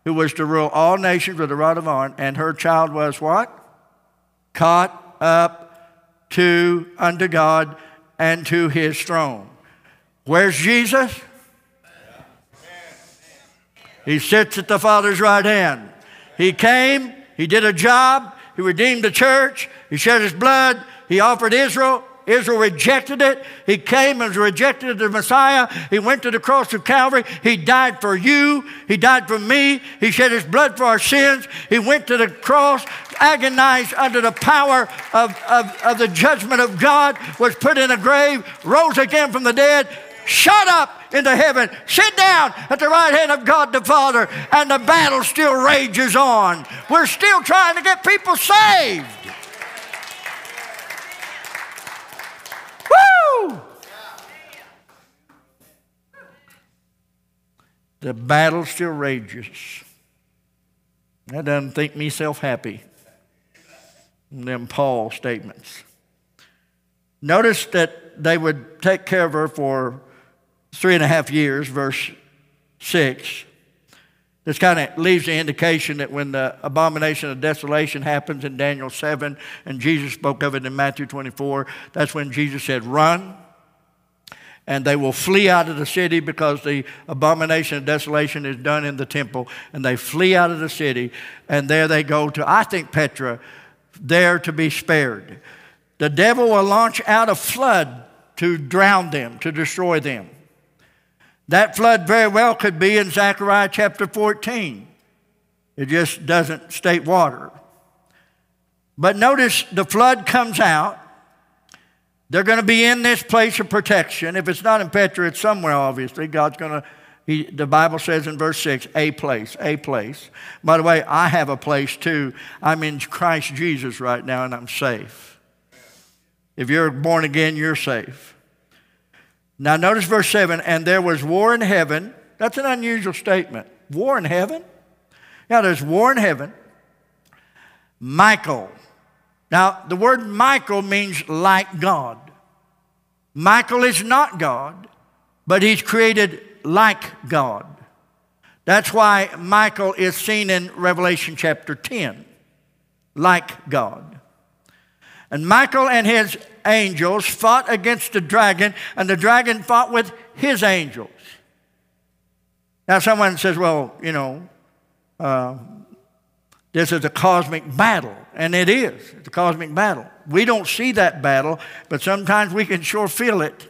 [SPEAKER 1] who was to rule all nations with a rod of iron, and her child was what? Caught up to unto God and to his throne. Where's Jesus? He sits at the Father's right hand. He came, he did a job, He redeemed the church. He shed his blood. He offered Israel. Israel rejected it. He came and rejected the Messiah. He went to the cross of Calvary. He died for you. He died for me. He shed his blood for our sins. He went to the cross, agonized under the power of, of, of the judgment of God, was put in a grave, rose again from the dead, shot up into heaven, sit down at the right hand of God the Father, and the battle still rages on. We're still trying to get people saved. The battle still rages. That doesn't think me self happy. Them Paul statements. Notice that they would take care of her for three and a half years, verse 6. This kind of leaves the indication that when the abomination of desolation happens in Daniel 7, and Jesus spoke of it in Matthew 24, that's when Jesus said, Run, and they will flee out of the city because the abomination of desolation is done in the temple, and they flee out of the city, and there they go to, I think, Petra, there to be spared. The devil will launch out a flood to drown them, to destroy them. That flood very well could be in Zechariah chapter 14. It just doesn't state water. But notice the flood comes out. They're going to be in this place of protection. If it's not in Petra, it's somewhere, obviously. God's going to, he, the Bible says in verse 6, a place, a place. By the way, I have a place too. I'm in Christ Jesus right now and I'm safe. If you're born again, you're safe. Now, notice verse 7 and there was war in heaven. That's an unusual statement. War in heaven? Yeah, there's war in heaven. Michael. Now, the word Michael means like God. Michael is not God, but he's created like God. That's why Michael is seen in Revelation chapter 10, like God. And Michael and his angels fought against the dragon, and the dragon fought with his angels. Now, someone says, well, you know, uh, this is a cosmic battle. And it is. It's a cosmic battle. We don't see that battle, but sometimes we can sure feel it.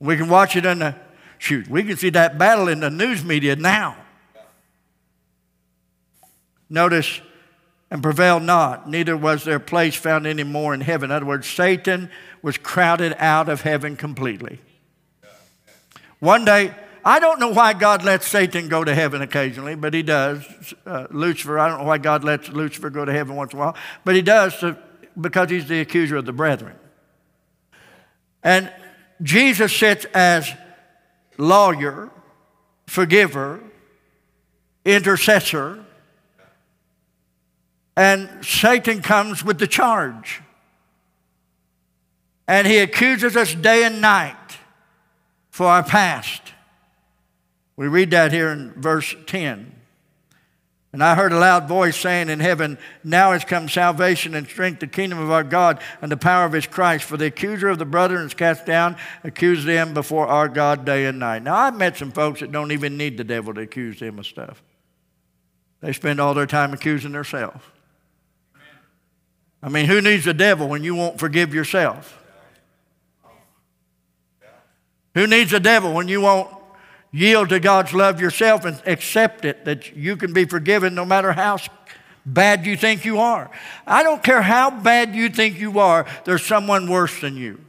[SPEAKER 1] We can watch it in the, shoot, we can see that battle in the news media now. Notice and prevailed not, neither was their place found any more in heaven. In other words, Satan was crowded out of heaven completely. One day, I don't know why God lets Satan go to heaven occasionally, but he does. Uh, Lucifer, I don't know why God lets Lucifer go to heaven once in a while, but he does to, because he's the accuser of the brethren. And Jesus sits as lawyer, forgiver, intercessor, and Satan comes with the charge. And he accuses us day and night for our past. We read that here in verse 10. And I heard a loud voice saying in heaven, Now has come salvation and strength, the kingdom of our God, and the power of his Christ. For the accuser of the brethren is cast down, accuse them before our God day and night. Now, I've met some folks that don't even need the devil to accuse them of stuff, they spend all their time accusing themselves. I mean, who needs the devil when you won't forgive yourself? Who needs the devil when you won't yield to God's love yourself and accept it that you can be forgiven no matter how bad you think you are? I don't care how bad you think you are, there's someone worse than you.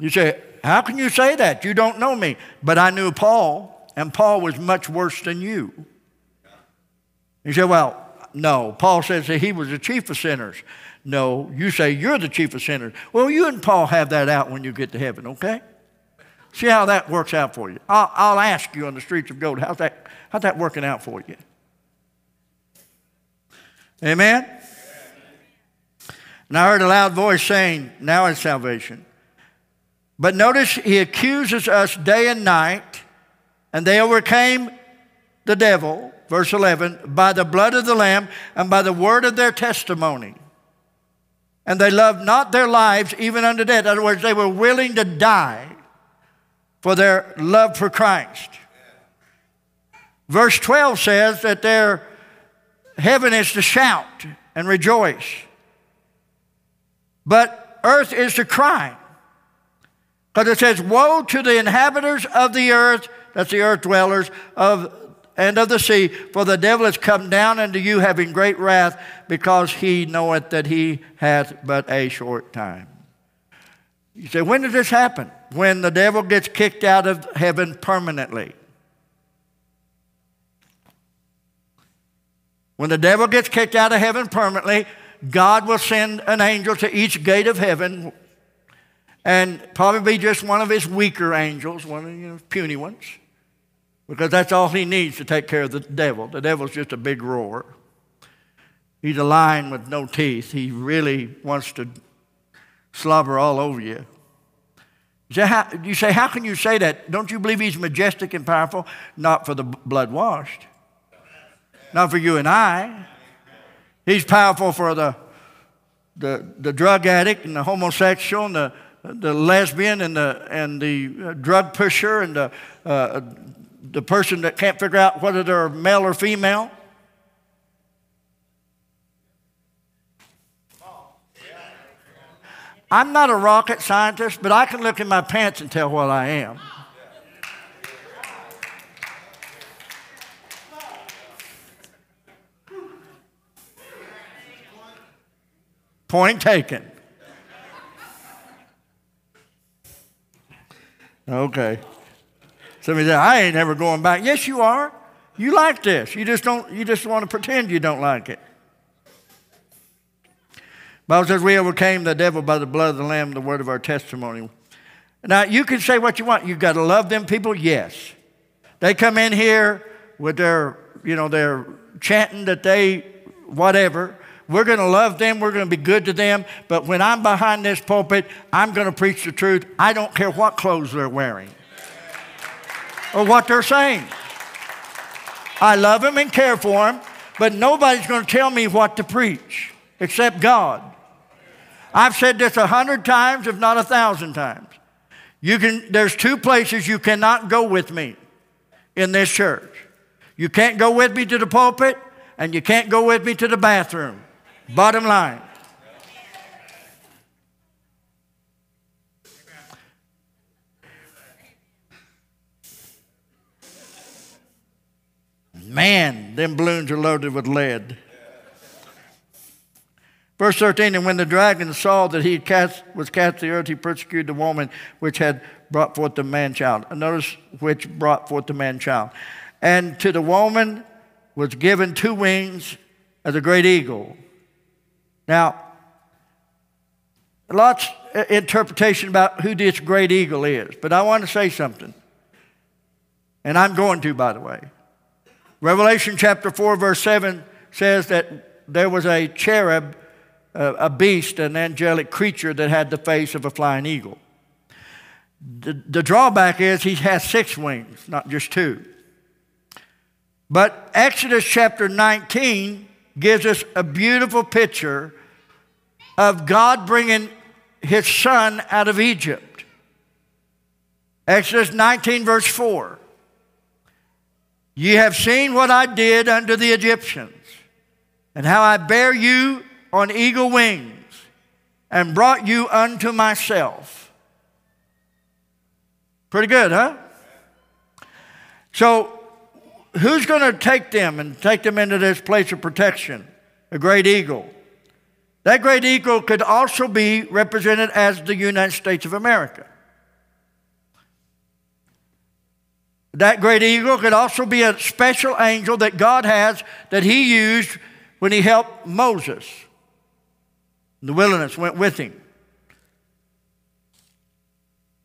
[SPEAKER 1] You say, How can you say that? You don't know me. But I knew Paul, and Paul was much worse than you. You say, Well, no. Paul says that he was the chief of sinners. No, you say you're the chief of sinners. Well, you and Paul have that out when you get to heaven, okay? See how that works out for you. I'll, I'll ask you on the streets of gold, how's that, how's that working out for you? Amen? And I heard a loud voice saying, Now is salvation. But notice he accuses us day and night, and they overcame the devil verse 11, by the blood of the Lamb and by the word of their testimony. And they loved not their lives even unto death. In other words, they were willing to die for their love for Christ. Verse 12 says that their heaven is to shout and rejoice, but earth is to cry. Because it says, Woe to the inhabitants of the earth, that's the earth dwellers, of and of the sea, for the devil has come down unto you having great wrath, because he knoweth that he hath but a short time. You say, when did this happen? When the devil gets kicked out of heaven permanently. When the devil gets kicked out of heaven permanently, God will send an angel to each gate of heaven and probably be just one of his weaker angels, one of the you know, puny ones because that's all he needs to take care of the devil. The devil's just a big roar. He's a lion with no teeth. He really wants to slobber all over you. You say, how, can you say that? Don't you believe he's majestic and powerful? Not for the blood washed, not for you and I. He's powerful for the, the, the drug addict and the homosexual and the, the lesbian and the, and the drug pusher and the uh, the person that can't figure out whether they're male or female? I'm not a rocket scientist, but I can look in my pants and tell what I am. Point taken. Okay. Somebody said, I ain't never going back. Yes, you are. You like this. You just don't, you just want to pretend you don't like it. Bible says we overcame the devil by the blood of the Lamb, the word of our testimony. Now you can say what you want. You've got to love them people, yes. They come in here with their, you know, their chanting that they whatever. We're going to love them. We're going to be good to them. But when I'm behind this pulpit, I'm going to preach the truth. I don't care what clothes they're wearing or what they're saying. I love them and care for them, but nobody's going to tell me what to preach except God. I've said this a hundred times, if not a thousand times. You can, there's two places you cannot go with me in this church. You can't go with me to the pulpit, and you can't go with me to the bathroom. Bottom line. Man, them balloons are loaded with lead. Verse 13, and when the dragon saw that he cast, was cast to the earth, he persecuted the woman which had brought forth the man child. Notice which brought forth the man child. And to the woman was given two wings as a great eagle. Now, lots of interpretation about who this great eagle is, but I want to say something. And I'm going to, by the way. Revelation chapter 4, verse 7 says that there was a cherub, a beast, an angelic creature that had the face of a flying eagle. The, the drawback is he has six wings, not just two. But Exodus chapter 19 gives us a beautiful picture of God bringing his son out of Egypt. Exodus 19, verse 4. Ye have seen what I did unto the Egyptians, and how I bare you on eagle wings, and brought you unto myself. Pretty good, huh? So, who's going to take them and take them into this place of protection? A great eagle. That great eagle could also be represented as the United States of America. That great eagle could also be a special angel that God has that he used when he helped Moses. The wilderness went with him.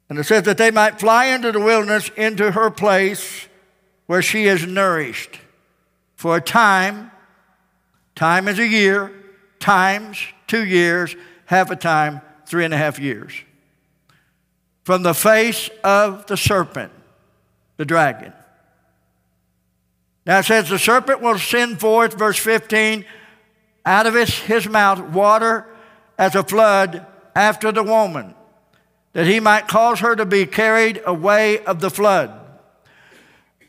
[SPEAKER 1] And it says that they might fly into the wilderness into her place where she is nourished for a time. Time is a year, times two years, half a time, three and a half years. From the face of the serpent the dragon. Now it says, The serpent will send forth, verse 15, out of his, his mouth water as a flood after the woman, that he might cause her to be carried away of the flood.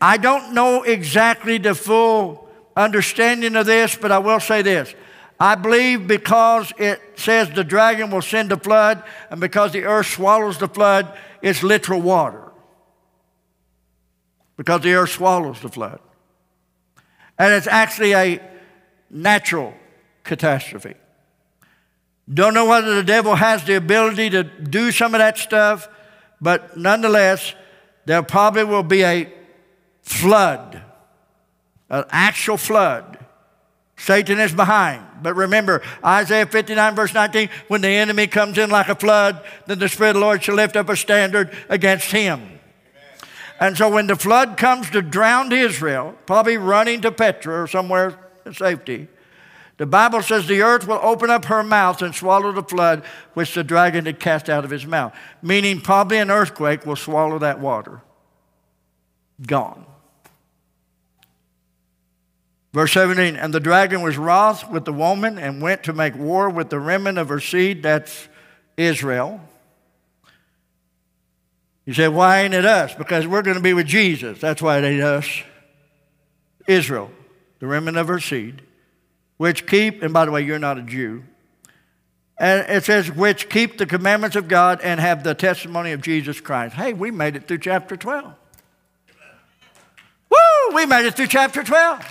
[SPEAKER 1] I don't know exactly the full understanding of this, but I will say this. I believe because it says the dragon will send a flood, and because the earth swallows the flood, it's literal water. Because the earth swallows the flood. And it's actually a natural catastrophe. Don't know whether the devil has the ability to do some of that stuff, but nonetheless, there probably will be a flood, an actual flood. Satan is behind. But remember, Isaiah 59, verse 19, when the enemy comes in like a flood, then the Spirit of the Lord shall lift up a standard against him. Amen. And so when the flood comes to drown Israel, probably running to Petra or somewhere in safety, the Bible says the earth will open up her mouth and swallow the flood which the dragon had cast out of his mouth. Meaning, probably an earthquake will swallow that water. Gone. Verse 17, and the dragon was wroth with the woman and went to make war with the remnant of her seed, that's Israel. You say, Why ain't it us? Because we're going to be with Jesus. That's why it ain't us. Israel, the remnant of her seed, which keep, and by the way, you're not a Jew. And it says, which keep the commandments of God and have the testimony of Jesus Christ. Hey, we made it through chapter 12. Woo! We made it through chapter 12.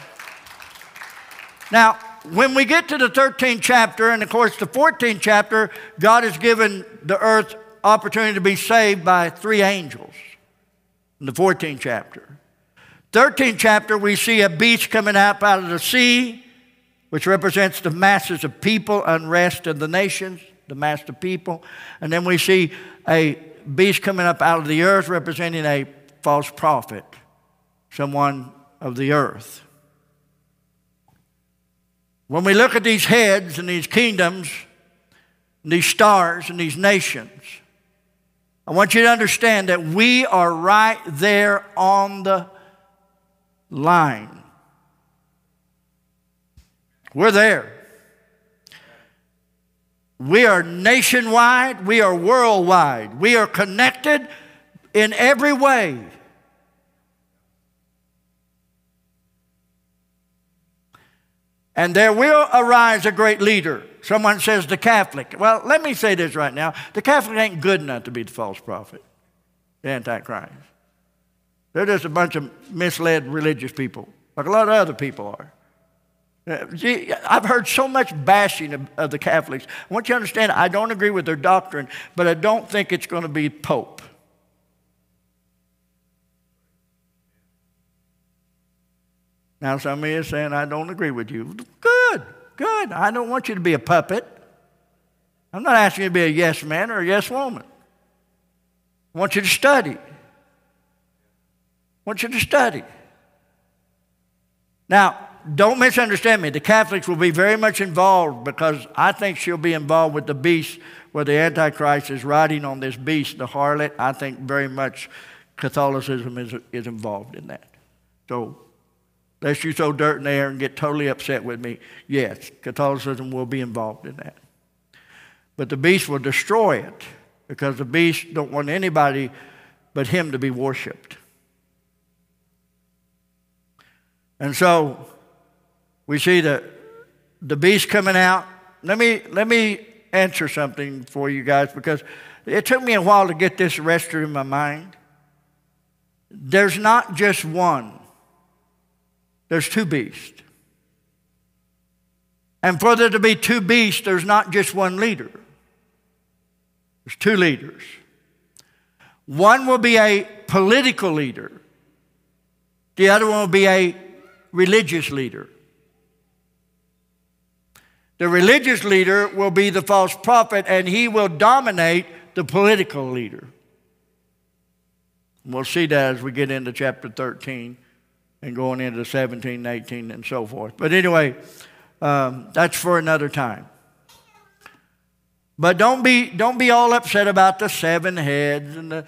[SPEAKER 1] Now, when we get to the 13th chapter, and of course the 14th chapter, God has given the earth opportunity to be saved by three angels in the 14th chapter. 13th chapter, we see a beast coming up out of the sea, which represents the masses of people, unrest of the nations, the mass of people. And then we see a beast coming up out of the earth, representing a false prophet, someone of the earth. When we look at these heads and these kingdoms, and these stars and these nations, I want you to understand that we are right there on the line. We're there. We are nationwide, we are worldwide, we are connected in every way. And there will arise a great leader. Someone says the Catholic. Well, let me say this right now. The Catholic ain't good enough to be the false prophet, the Antichrist. They're just a bunch of misled religious people, like a lot of other people are. Uh, gee, I've heard so much bashing of, of, the Catholics. I want you to understand, I don't agree with their doctrine, but I don't think it's going to be Pope. Now, some of you are saying, I don't agree with you. Good, good. I don't want you to be a puppet. I'm not asking you to be a yes man or a yes woman. I want you to study. I want you to study. Now, don't misunderstand me. The Catholics will be very much involved because I think she'll be involved with the beast where the Antichrist is riding on this beast, the harlot. I think very much Catholicism is, is involved in that. So lest you throw dirt in the air and get totally upset with me. Yes, Catholicism will be involved in that. But the beast will destroy it because the beast don't want anybody but him to be worshiped. And so we see the, the beast coming out. Let me, let me answer something for you guys because it took me a while to get this registered in my mind. There's not just one there's two beasts. And for there to be two beasts, there's not just one leader, there's two leaders. One will be a political leader, the other one will be a religious leader. The religious leader will be the false prophet, and he will dominate the political leader. We'll see that as we get into chapter 13 and going into 17, 18, and so forth. But anyway, um, that's for another time. But don't be, don't be all upset about the seven heads and the,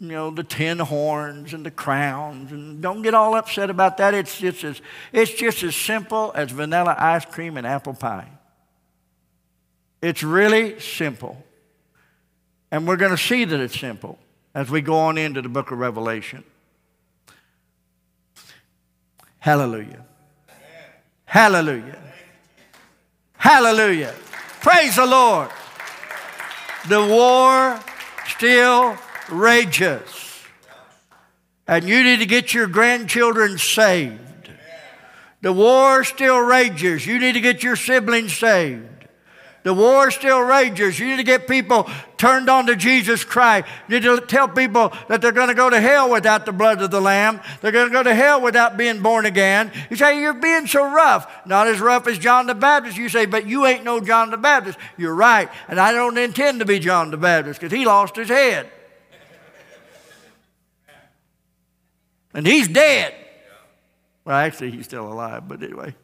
[SPEAKER 1] you know, the ten horns and the crowns. And don't get all upset about that. It's just as, it's just as simple as vanilla ice cream and apple pie. It's really simple. And we're going to see that it's simple as we go on into the book of Revelation. Hallelujah. Hallelujah. Hallelujah. Praise the Lord. The war still rages. And you need to get your grandchildren saved. The war still rages. You need to get your siblings saved. The war still rages. You need to get people turned on to Jesus Christ. You need to tell people that they're going to go to hell without the blood of the Lamb. They're going to go to hell without being born again. You say, You're being so rough. Not as rough as John the Baptist. You say, But you ain't no John the Baptist. You're right. And I don't intend to be John the Baptist because he lost his head. And he's dead. Well, actually, he's still alive, but anyway.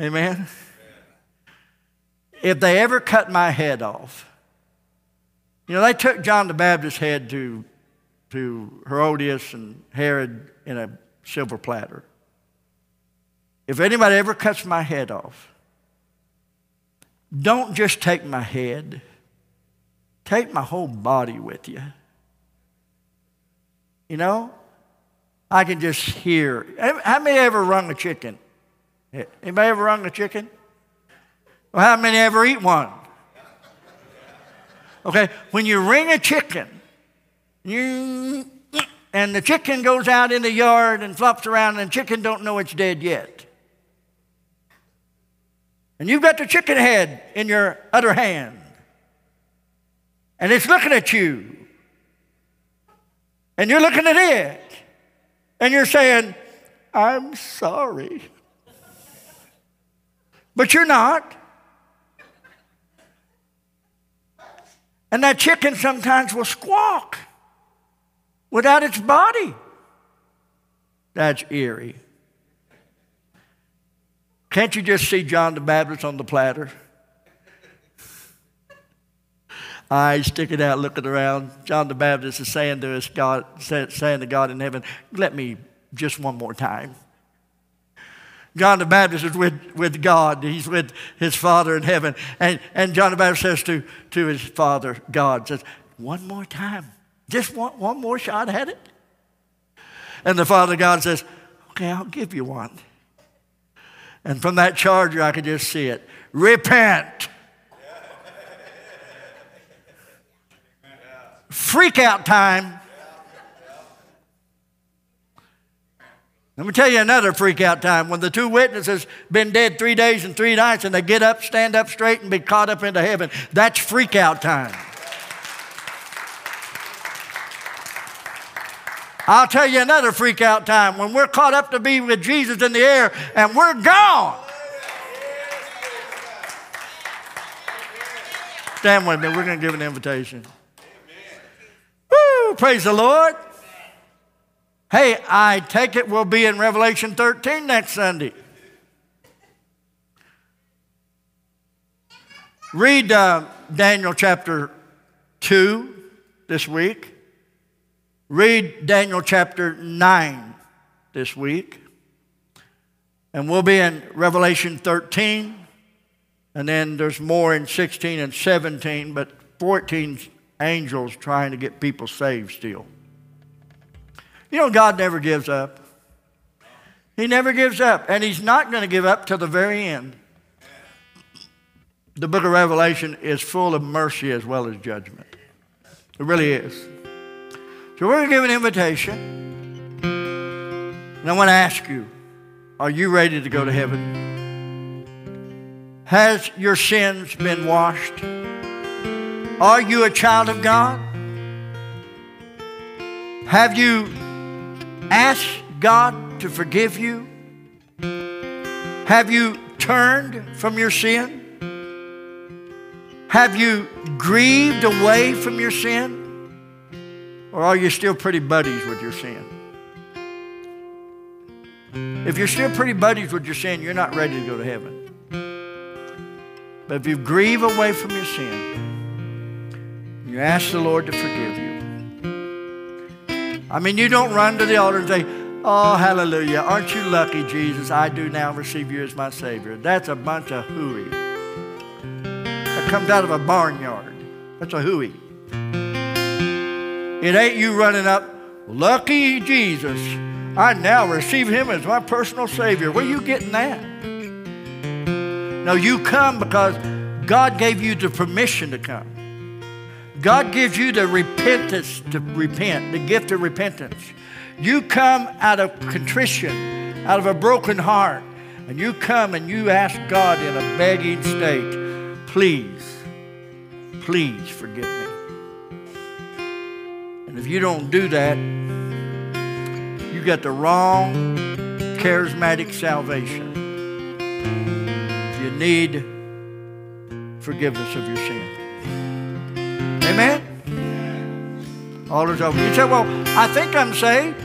[SPEAKER 1] Amen. If they ever cut my head off, you know, they took John the Baptist's head to, to Herodias and Herod in a silver platter. If anybody ever cuts my head off, don't just take my head, take my whole body with you. You know, I can just hear. How many ever wrung a chicken? Anybody ever wrung a chicken? Well, how many ever eat one? Okay, when you wring a chicken, you, and the chicken goes out in the yard and flops around, and chicken don't know it's dead yet. And you've got the chicken head in your other hand, and it's looking at you, and you're looking at it and you're saying, I'm sorry. But you're not. And that chicken sometimes will squawk without its body. That's eerie. Can't you just see John the Baptist on the platter? Eyes sticking out, looking around. John the Baptist is saying to us, God, saying to God in heaven, let me just one more time. John the Baptist is with, with God. He's with his Father in heaven. And, and John the Baptist says to, to his Father, God, says, one more time. Just one, one more shot at it. And the Father God says, okay, I'll give you one. And from that charger, I could just see it. Repent freak out time. Let me tell you another freak out time. When the two witnesses been dead three days and three nights and they get up, stand up straight, and be caught up into heaven, that's freak out time. I'll tell you another freak out time. When we're caught up to be with Jesus in the air and we're gone. Stand with me. We're going to give an invitation. Praise the Lord. Hey, I take it we'll be in Revelation 13 next Sunday. Read uh, Daniel chapter 2 this week. Read Daniel chapter 9 this week. And we'll be in Revelation 13. And then there's more in 16 and 17, but 14 angels trying to get people saved still. You know, God never gives up. He never gives up, and He's not going to give up till the very end. The book of Revelation is full of mercy as well as judgment. It really is. So we're going to give an invitation. And I want to ask you are you ready to go to heaven? Has your sins been washed? Are you a child of God? Have you asked God to forgive you? Have you turned from your sin? Have you grieved away from your sin? Or are you still pretty buddies with your sin? If you're still pretty buddies with your sin, you're not ready to go to heaven. But if you grieve away from your sin, you ask the Lord to forgive you. I mean, you don't run to the altar and say, Oh, hallelujah. Aren't you lucky, Jesus? I do now receive you as my Savior. That's a bunch of hooey. That comes out of a barnyard. That's a hooey. It ain't you running up, Lucky Jesus. I now receive him as my personal Savior. Where are you getting that? No, you come because God gave you the permission to come. God gives you the repentance to repent, the gift of repentance. You come out of contrition, out of a broken heart, and you come and you ask God in a begging state, please, please forgive me. And if you don't do that, you got the wrong charismatic salvation. You need forgiveness of your sin. Amen? All is over. You say, well, I think I'm saved.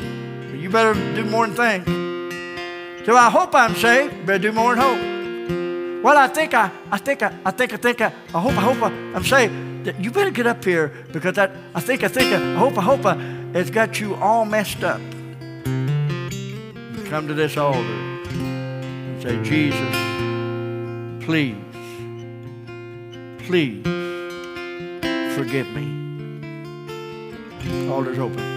[SPEAKER 1] You better do more than think. So I hope I'm saved. Better do more than hope. Well, I think I, I think I, I think I think I, I hope I hope I, I'm saved. You better get up here because that I think I think I, I hope I hope I, it's got you all messed up. Come to this altar and say, Jesus, please, please forgive me. Altar's open.